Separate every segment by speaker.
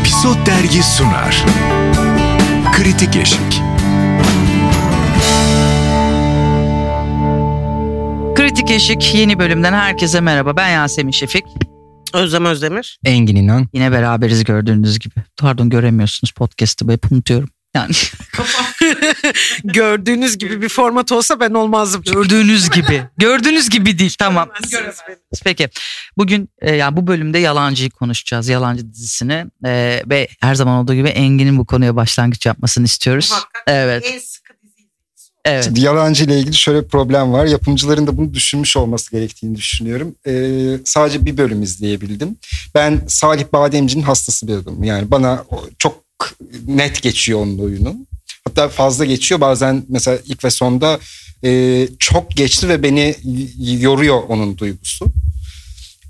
Speaker 1: Episod Dergi sunar. Kritik Eşik.
Speaker 2: Kritik Eşik yeni bölümden herkese merhaba. Ben Yasemin Şefik.
Speaker 3: Özlem Özdemir.
Speaker 4: Engin İnan.
Speaker 2: Yine beraberiz gördüğünüz gibi. Pardon göremiyorsunuz podcast'ı hep unutuyorum. Yani
Speaker 3: Gördüğünüz gibi bir format olsa ben olmazdım.
Speaker 2: gördüğünüz gibi. Gördüğünüz gibi değil tamam.
Speaker 3: Beni.
Speaker 2: Peki bugün e, yani bu bölümde Yalancı'yı konuşacağız. Yalancı dizisini E, ve her zaman olduğu gibi Engin'in bu konuya başlangıç yapmasını istiyoruz.
Speaker 3: Muhakkak
Speaker 2: Evet.
Speaker 3: En sıkı
Speaker 2: Evet.
Speaker 4: Şimdi yalancı ile ilgili şöyle bir problem var. Yapımcıların da bunu düşünmüş olması gerektiğini düşünüyorum. Ee, sadece bir bölüm izleyebildim. Ben Salih Bademci'nin hastası bir adamım. Yani bana net geçiyor onun oyunu. Hatta fazla geçiyor. Bazen mesela ilk ve sonda e, çok geçti ve beni yoruyor onun duygusu.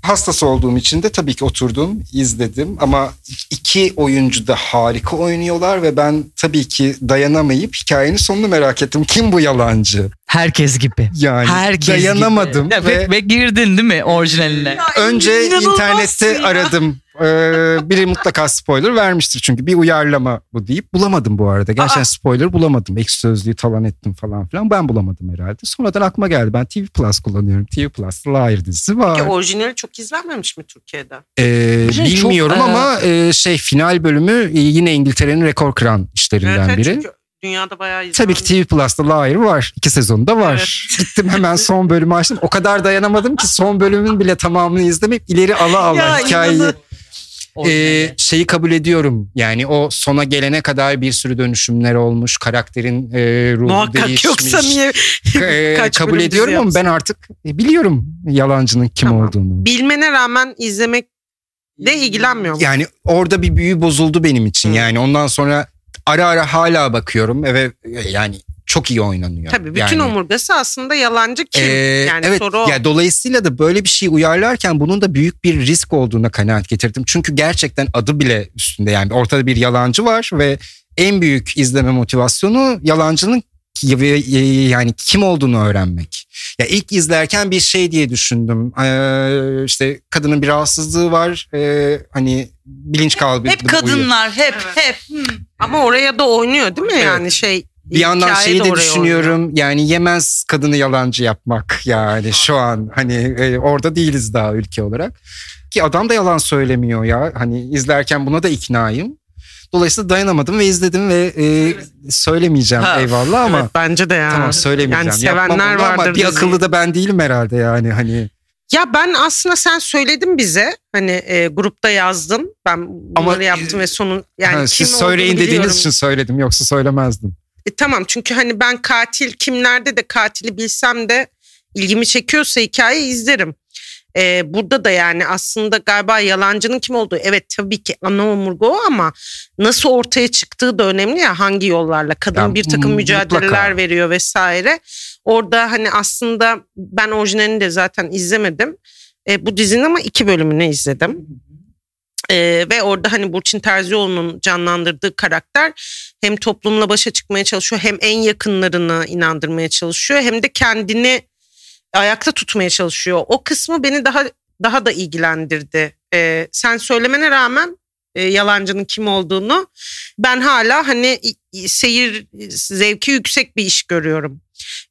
Speaker 4: Hastası olduğum için de tabii ki oturdum, izledim ama iki oyuncu da harika oynuyorlar ve ben tabii ki dayanamayıp hikayenin sonunu merak ettim. Kim bu yalancı?
Speaker 2: Herkes gibi.
Speaker 4: Yani
Speaker 2: Herkes
Speaker 4: dayanamadım
Speaker 2: gibi. Ya,
Speaker 4: ve,
Speaker 2: ve, ve girdin değil mi orijinaline?
Speaker 4: önce
Speaker 3: İnanılmazsın
Speaker 4: internette
Speaker 3: ya.
Speaker 4: aradım. Ee, biri mutlaka spoiler vermiştir çünkü bir uyarlama bu deyip bulamadım bu arada. Gerçekten
Speaker 3: Aa.
Speaker 4: spoiler bulamadım. Ekşi sözlüğü talan ettim falan filan. Ben bulamadım herhalde. Sonradan aklıma geldi. Ben TV Plus kullanıyorum. TV Plus Liar dizisi var.
Speaker 3: Ki orijinali çok izlenmemiş mi Türkiye'de?
Speaker 4: Ee,
Speaker 2: Şey,
Speaker 4: bilmiyorum
Speaker 2: çok,
Speaker 4: ama e, şey final bölümü e, yine İngiltere'nin rekor kıran işlerinden
Speaker 3: Evet,
Speaker 4: biri.
Speaker 3: çünkü dünyada bayağı izlenmiş.
Speaker 4: Tabii ki TV Plus'ta Liar var. İki sezonda var. Gittim hemen son bölümü açtım. O kadar dayanamadım ki son bölümün bile tamamını izlemeyip ileri ala ala
Speaker 3: Ya,
Speaker 4: hikayeyi
Speaker 3: inanın-
Speaker 4: e, şeyi kabul ediyorum. Yani o sona gelene kadar bir sürü dönüşümler olmuş. Karakterin e, ruhu
Speaker 3: Muhakkak
Speaker 4: değişmiş.
Speaker 3: yoksa niye
Speaker 4: E,
Speaker 3: kaç
Speaker 4: kabul ediyorum ama ben artık e, biliyorum yalancının kim
Speaker 3: Tamam.
Speaker 4: olduğunu.
Speaker 3: bilmene rağmen izlemek de ilgilenmiyorum.
Speaker 4: Yani orada bir büyü bozuldu benim için.
Speaker 3: Hı.
Speaker 4: Yani ondan sonra ara ara hala bakıyorum ve yani çok iyi oynanıyor.
Speaker 3: Tabii bütün
Speaker 4: yani,
Speaker 3: omurgası aslında yalancı kim?
Speaker 4: Ee,
Speaker 3: yani
Speaker 4: evet
Speaker 3: soru o.
Speaker 4: ya dolayısıyla da böyle bir şey uyarlarken bunun da büyük bir risk olduğuna kanaat getirdim. Çünkü gerçekten adı bile üstünde yani ortada bir yalancı var ve en büyük izleme motivasyonu yalancının e, yani kim olduğunu öğrenmek. Ya ilk izlerken bir şey diye düşündüm. Ee, işte kadının bir rahatsızlığı var. Ee, hani bilinç kaybı.
Speaker 2: Hep kadınlar hep
Speaker 3: Evet.
Speaker 2: hep. Hmm.
Speaker 3: Ama oraya da oynuyor değil mi
Speaker 4: Evet.
Speaker 3: yani şey?
Speaker 4: Bir yandan şeyi de düşünüyorum yani yemez kadını yalancı yapmak yani şu an hani e, orada değiliz daha ülke olarak. Ki adam da yalan söylemiyor ya hani izlerken buna da iknayım. Dolayısıyla dayanamadım ve izledim ve e, söylemeyeceğim
Speaker 2: Ha,
Speaker 4: eyvallah ama
Speaker 3: Evet, bence de ya.
Speaker 4: tamam söylemeyeceğim.
Speaker 3: Yani sevenler
Speaker 4: onu ama
Speaker 3: vardır
Speaker 4: bir akıllı da ben değilim herhalde yani hani.
Speaker 3: Ya ben aslında sen söyledin bize hani e, grupta yazdın. Ben bunları
Speaker 4: Ama,
Speaker 3: yaptım ve sonun yani
Speaker 4: Ha,
Speaker 3: kim
Speaker 4: siz söyleyin dediğiniz için söyledim yoksa söylemezdim.
Speaker 3: E, tamam çünkü hani ben katil kimlerde de katili bilsem de ilgimi çekiyorsa hikaye izlerim. E, burada da yani aslında galiba yalancının kim olduğu evet tabii ki ana omurga o ama nasıl ortaya çıktığı da önemli ya hangi yollarla kadın
Speaker 4: Ya,
Speaker 3: bir takım mücadeleler
Speaker 4: mutlaka.
Speaker 3: veriyor vesaire. Orada hani aslında ben orijinalini de zaten izlemedim. E, bu dizinin ama iki bölümünü izledim. Ee, ve orada hani Burçin Terzioğlu'nun canlandırdığı karakter hem toplumla başa çıkmaya çalışıyor hem en yakınlarını inandırmaya çalışıyor hem de kendini ayakta tutmaya çalışıyor. O kısmı beni daha daha da ilgilendirdi. Ee, sen söylemene rağmen e, yalancının kim olduğunu ben hala hani seyir zevki yüksek bir iş görüyorum.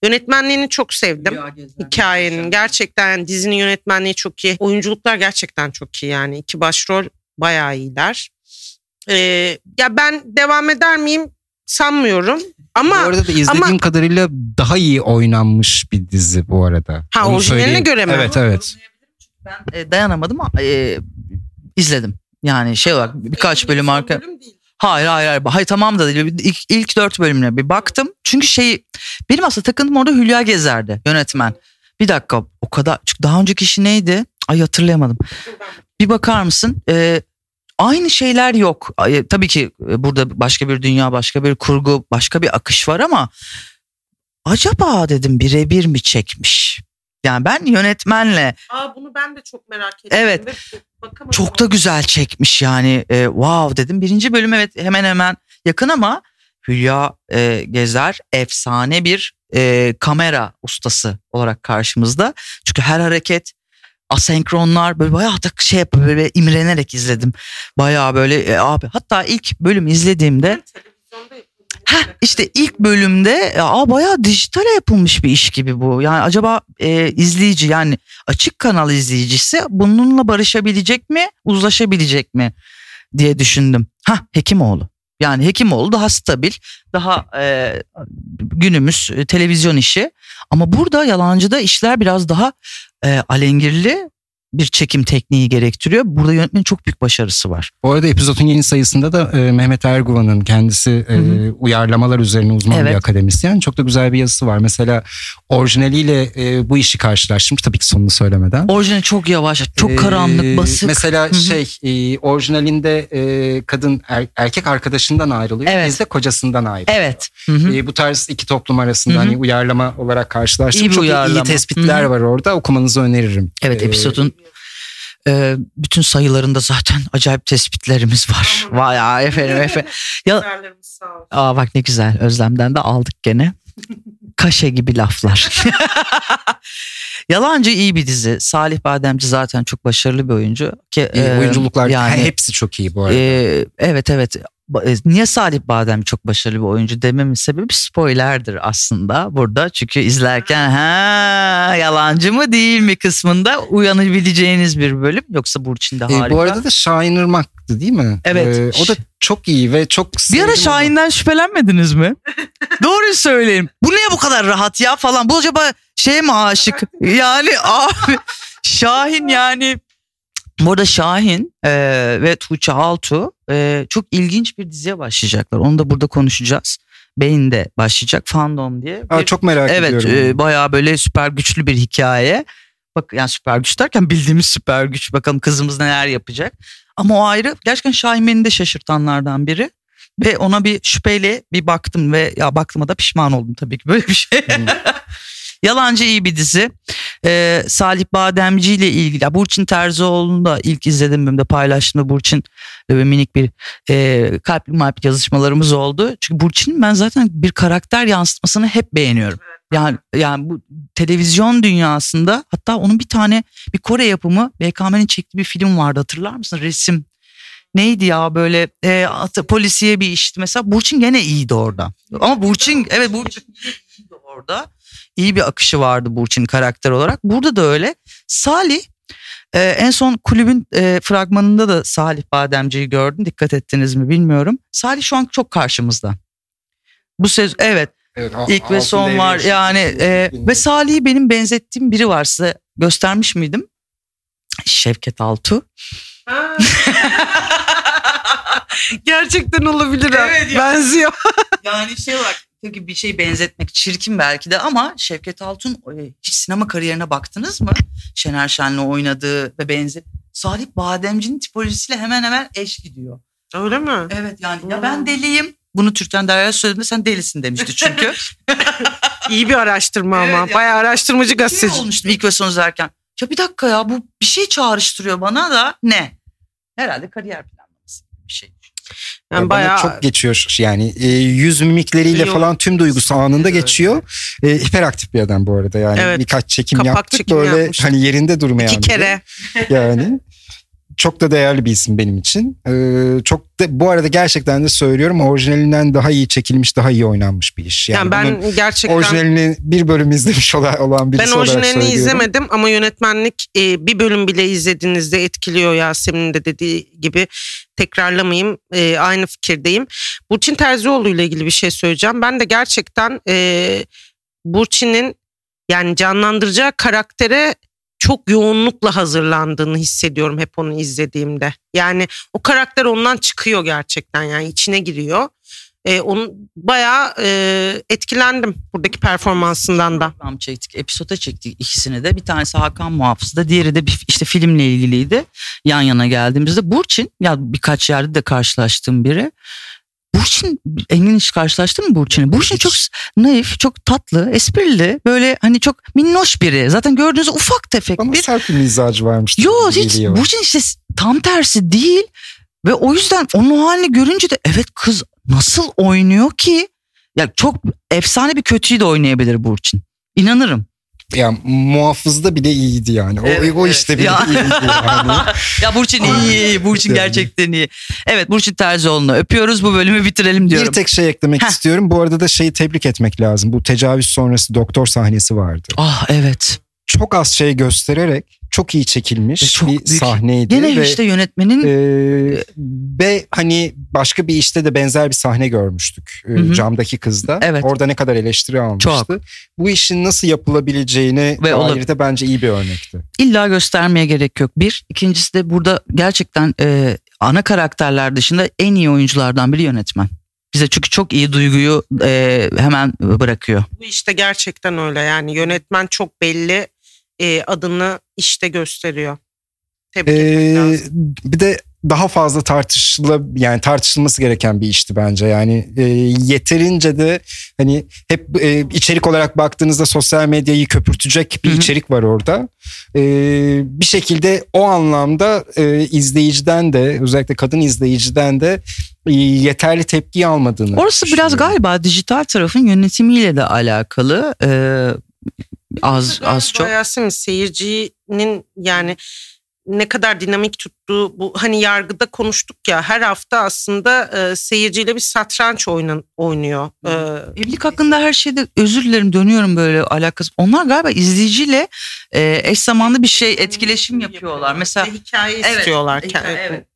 Speaker 3: Yönetmenliğini çok sevdim hikayenin gerçekten yani dizinin yönetmenliği çok iyi. Oyunculuklar gerçekten çok iyi yani. iki başrol bayağı iyiler. Ee, ya ben devam eder miyim sanmıyorum. Ama
Speaker 4: bu arada da izlediğim
Speaker 3: ama-
Speaker 4: kadarıyla daha iyi oynanmış bir dizi bu arada.
Speaker 3: Ha,
Speaker 4: Onu
Speaker 3: orijinaline
Speaker 4: söyleyeyim.
Speaker 3: göre mi?
Speaker 4: Evet evet.
Speaker 2: Ben e, dayanamadım ama e, izledim. Yani şey olarak birkaç bölüm arka. Hayır hayır hayır. Hayır tamam da değil. İlk, ilk dört bölümüne bir baktım. Çünkü şey benim aslında takıntım orada Hülya Gezer'di yönetmen. Bir dakika o kadar. Çünkü daha önceki işi neydi? Ay hatırlayamadım. Bir bakar mısın? Ee, aynı şeyler yok. Ay, tabii ki e, burada başka bir dünya, başka bir kurgu, başka bir akış var ama acaba dedim birebir mi çekmiş? Yani ben yönetmenle
Speaker 3: Aa, bunu ben de çok merak ettim.
Speaker 2: Evet.
Speaker 3: ve bakamadım.
Speaker 2: çok da güzel çekmiş yani e, wow dedim. Birinci bölüm evet hemen hemen yakın ama Hülya e, Gezer efsane bir e, kamera ustası olarak karşımızda. Çünkü her hareket asenkronlar böyle bayağı da şey yapıp böyle imrenerek izledim. Bayağı böyle e, abi hatta ilk bölüm izlediğimde Heh, işte ilk bölümde aa bayağı dijitale yapılmış bir iş gibi bu. Yani acaba e, izleyici yani açık kanal izleyicisi bununla barışabilecek mi, uzlaşabilecek mi diye düşündüm. Ha Hekimoğlu. Yani Hekimoğlu daha stabil, daha e, günümüz e, televizyon işi. Ama burada yalancıda işler biraz daha e, alengirli bir çekim tekniği gerektiriyor. Burada yönetmenin çok büyük başarısı var.
Speaker 4: Bu arada epizodun yeni sayısında da e, Mehmet Erguvan'ın kendisi e, uyarlamalar üzerine uzman
Speaker 2: Evet.
Speaker 4: bir akademisyen. Çok da güzel bir yazısı var. Mesela orijinaliyle e, bu işi karşılaştırmış tabii ki sonunu söylemeden.
Speaker 2: Orijinal çok yavaş, çok
Speaker 4: Ee,
Speaker 2: karanlık, basık.
Speaker 4: Mesela
Speaker 2: Hı hı.
Speaker 4: şey e, orijinalinde e, kadın er- erkek arkadaşından ayrılıyor.
Speaker 2: Evet.
Speaker 4: Bizde kocasından ayrılıyor.
Speaker 2: Evet. Hı hı.
Speaker 4: E, bu tarz iki toplum arasında
Speaker 2: Hı hı.
Speaker 4: hani uyarlama olarak karşılaştım.
Speaker 2: İyi bir
Speaker 4: Çok iyi- iyi
Speaker 2: uyarlama.
Speaker 4: tespitler
Speaker 2: Hı hı.
Speaker 4: var orada. Okumanızı öneririm.
Speaker 2: Evet
Speaker 4: Ee,
Speaker 2: e, bütün sayılarında zaten acayip tespitlerimiz var. Vay ya efendim efendim. Ya, aa bak ne güzel Özlem'den de aldık gene. Kaşe gibi laflar. Yalancı iyi bir dizi. Salih Bademci zaten çok başarılı bir oyuncu. Ki,
Speaker 4: e, oyunculuklar
Speaker 2: yani
Speaker 4: hepsi çok iyi bu arada.
Speaker 2: e, evet evet. E, Niye Salih Badem çok başarılı bir oyuncu dememin sebebi spoilerdir aslında burada. Çünkü izlerken ha yalancı mı değil mi kısmında uyanabileceğiniz bir bölüm. Yoksa Burçin de
Speaker 4: E,
Speaker 2: harika.
Speaker 4: bu arada da Şahin Irmak'tı değil mi?
Speaker 2: Evet.
Speaker 4: E, o da çok iyi ve çok
Speaker 2: bir ara
Speaker 4: sevdim onu.
Speaker 2: Şahin'den şüphelenmediniz mi? Doğruyu söyleyin. Bu niye bu kadar rahat ya falan. Bu acaba şeye mi aşık? Yani abi Şahin yani Burada Şahin e, ve Tuğçe Altuğ e, çok ilginç bir diziye başlayacaklar. Onu da burada konuşacağız. Beyin'de başlayacak Fandom diye.
Speaker 4: Aa,
Speaker 2: Bir-
Speaker 4: çok merak
Speaker 2: evet
Speaker 4: ediyorum.
Speaker 2: e, bayağı böyle süper güçlü bir hikaye. Bak yani süper güç derken bildiğimiz süper güç. Bakalım kızımız neler yapacak. Ama o ayrı. Gerçekten Şahin beni de şaşırtanlardan biri. Ve ona bir şüpheyle bir baktım ve ya baktığıma da pişman oldum tabii ki böyle bir şey. Yalancı iyi bir dizi. Ee, Salih Bademci ile ilgili. Burçin Terzioğlu'nu da ilk izlediğim bölümde paylaştığımda Burçin ve minik bir e, kalpli malpli yazışmalarımız oldu. Çünkü Burçin'in ben zaten bir karakter yansıtmasını hep beğeniyorum. Yani yani bu televizyon dünyasında hatta onun bir tane bir Kore yapımı BKM'nin çektiği bir film vardı hatırlar mısın? Resim neydi ya böyle e, at- polisiye bir işti mesela Burçin gene iyiydi orada. Ama Burçin evet Burçin iyiydi orada. İyi bir akışı vardı Burçin karakter olarak. Burada da öyle. Salih e, en son kulübün e, fragmanında da Salih Bademci'yi gördüm. Dikkat ettiniz mi bilmiyorum. Salih şu an çok karşımızda. Bu söz evet
Speaker 4: Evet,
Speaker 2: ilk ve son var yani e, ve Salih'i benim benzettiğim biri var size göstermiş miydim? Şevket Altu.
Speaker 3: Gerçekten olabilir.
Speaker 2: Evet ya.
Speaker 3: Benziyor.
Speaker 2: Yani şey olarak peki bir şey benzetmek çirkin belki de ama Şevket Altun e, hiç sinema kariyerine baktınız mı? Şener Şen'le oynadığı ve benzer. Salih Bademci'nin tipolojisiyle hemen hemen eş gidiyor.
Speaker 3: Öyle mi?
Speaker 2: Evet yani ya ben deliyim. Bunu Türkten Derya söylediğinde sen delisin demişti çünkü.
Speaker 3: İyi bir araştırma
Speaker 2: Evet
Speaker 3: ama.
Speaker 2: ya.
Speaker 3: Bayağı araştırmacı
Speaker 2: şey
Speaker 3: gazeteci.
Speaker 2: olmuştum ilk ve son izlerken. Ya bir dakika ya bu bir şey çağrıştırıyor bana da ne? Herhalde kariyer planlaması bir şey.
Speaker 3: Yani
Speaker 4: Ya
Speaker 3: bayağı
Speaker 4: çok geçiyor yani e, yüz mimikleriyle
Speaker 3: Yok.
Speaker 4: falan tüm duygusu anında geçiyor. E, hiperaktif bir adam bu arada yani
Speaker 3: Evet.
Speaker 4: birkaç çekim
Speaker 3: Kapak
Speaker 4: yaptık
Speaker 3: çekimi
Speaker 4: böyle
Speaker 3: yapmıştık.
Speaker 4: hani yerinde durmayan
Speaker 3: iki kere.
Speaker 4: yani çok da değerli bir isim benim için. E, çok da, bu arada gerçekten de söylüyorum orijinalinden daha iyi çekilmiş daha iyi oynanmış bir iş.
Speaker 3: Yani,
Speaker 4: bunun
Speaker 3: ben gerçekten
Speaker 4: orijinalini bir bölüm izlemiş olan, birisi
Speaker 3: ben orijinalini izlemedim ama yönetmenlik e, bir bölüm bile izlediğinizde etkiliyor Yasemin'in de dediği gibi tekrarlamayayım e, aynı fikirdeyim. Burçin Terzioğlu ile ilgili bir şey söyleyeceğim. Ben de gerçekten e, Burçin'in yani canlandıracağı karaktere çok yoğunlukla hazırlandığını hissediyorum hep onu izlediğimde. Yani o karakter ondan çıkıyor gerçekten yani içine giriyor. E, onun bayağı e, etkilendim buradaki performansından da.
Speaker 2: Program çektik, episoda çektik ikisini de. Bir tanesi Hakan Muhafız'da, diğeri de bir, işte filmle ilgiliydi. Yan yana geldiğimizde Burçin, ya birkaç yerde de karşılaştığım biri. Burçin, Engin hiç karşılaştın mı Burçin'i? Burçin
Speaker 4: Hiç.
Speaker 2: çok naif, çok tatlı, esprili, böyle hani çok minnoş biri. Zaten gördüğünüz ufak tefek
Speaker 4: Bana
Speaker 2: bir
Speaker 4: sert bir mizacı varmış.
Speaker 2: Yo
Speaker 4: gibi
Speaker 2: hiç
Speaker 4: geliyor.
Speaker 2: Burçin işte tam tersi değil ve o yüzden onun halini görünce de evet kız nasıl oynuyor ki? Ya çok efsane bir kötüyü de oynayabilir Burçin. İnanırım.
Speaker 4: Yani muhafızda bile iyiydi yani. O,
Speaker 2: Evet,
Speaker 4: o işte bile
Speaker 2: Ya.
Speaker 4: iyiydi yani.
Speaker 2: ya Burçin iyi. Burçin gerçekten iyi. Evet Burçin Terzioğlu'nu öpüyoruz. Bu bölümü bitirelim diyorum.
Speaker 4: Bir tek şey eklemek
Speaker 2: Heh.
Speaker 4: istiyorum. Bu arada da şeyi tebrik etmek lazım. Bu tecavüz sonrası doktor sahnesi vardı.
Speaker 2: Ah evet.
Speaker 4: Çok az şey göstererek çok iyi çekilmiş
Speaker 2: Ve çok
Speaker 4: bir
Speaker 2: büyük-
Speaker 4: sahneydi.
Speaker 2: Gene
Speaker 4: ve,
Speaker 2: işte yönetmenin
Speaker 4: e, ve hani başka bir işte de benzer bir sahne görmüştük. e,
Speaker 2: Hı hı.
Speaker 4: Camdaki kızda.
Speaker 2: Evet.
Speaker 4: Orada ne kadar eleştiri almıştı.
Speaker 2: Çok.
Speaker 4: Bu işin nasıl yapılabileceğini
Speaker 2: Ve
Speaker 4: dair
Speaker 2: olab-
Speaker 4: de bence iyi bir örnekti.
Speaker 2: illa göstermeye gerek yok. Bir. ikincisi de burada gerçekten e, ana karakterler dışında en iyi oyunculardan biri yönetmen. Bize çünkü çok iyi duyguyu e, hemen bırakıyor.
Speaker 3: Bu işte gerçekten öyle yani yönetmen çok belli e, adını işte gösteriyor. Tebrik
Speaker 4: Ee,
Speaker 3: lazım.
Speaker 4: bir de daha fazla tartışıla yani tartışılması gereken bir işti bence. Yani e, yeterince de hani hep e, içerik olarak baktığınızda sosyal medyayı köpürtecek bir
Speaker 2: Hı hı.
Speaker 4: içerik var orada. E, bir şekilde o anlamda e, izleyiciden de özellikle kadın izleyiciden de e, yeterli tepkiyi almadığını.
Speaker 2: Orası biraz galiba dijital tarafın yönetimiyle de alakalı. E, az az çok.
Speaker 3: Yasemin seyircinin yani ne kadar dinamik tuttuğu bu hani yargıda konuştuk ya her hafta aslında e, seyirciyle bir satranç oynan, oynuyor. E,
Speaker 2: Evlilik hakkında her şeyde özür dilerim dönüyorum böyle alakası. Onlar galiba izleyiciyle e, eş zamanlı bir şey etkileşim yapıyorlar. Mesela
Speaker 3: Ve hikaye
Speaker 2: Evet,
Speaker 3: istiyorlar.
Speaker 2: hikaye, evet.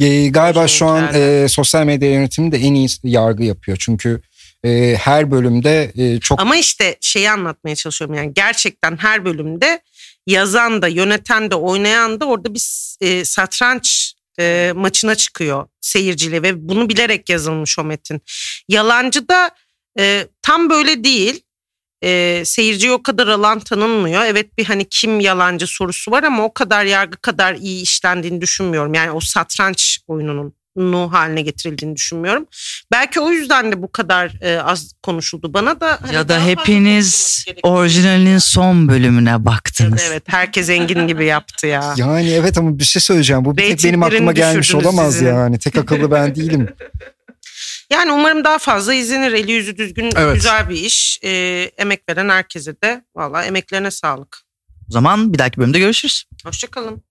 Speaker 4: E, galiba şu an e, sosyal medya yönetimi de en iyi yargı yapıyor. Çünkü e, her bölümde e, çok
Speaker 3: Ama işte şeyi anlatmaya çalışıyorum yani gerçekten her bölümde yazan da yöneten de oynayan da orada bir e, satranç e, maçına çıkıyor seyirciyle ve bunu bilerek yazılmış o metin. Yalancı da e, tam böyle değil. E, seyirciye o kadar alan tanınmıyor. Evet bir hani kim yalancı sorusu var ama o kadar yargı kadar iyi işlendiğini düşünmüyorum. Yani o satranç oyununun nu haline getirildiğini düşünmüyorum. Belki o yüzden de bu kadar e, az konuşuldu. Bana da hani
Speaker 2: ya da hepiniz orijinalin son bölümüne baktınız.
Speaker 3: Evet herkes Engin gibi yaptı ya.
Speaker 4: Yani evet ama bir şey söyleyeceğim. Bu bir tek benim aklıma gelmiş olamaz
Speaker 3: sizin.
Speaker 4: yani. Tek akıllı ben değilim.
Speaker 3: Yani umarım daha fazla izlenir. Eli yüzü düzgün
Speaker 4: Evet.
Speaker 3: güzel bir iş. E, emek veren herkese de valla emeklerine sağlık.
Speaker 2: O zaman bir dahaki bölümde görüşürüz.
Speaker 3: Hoşçakalın.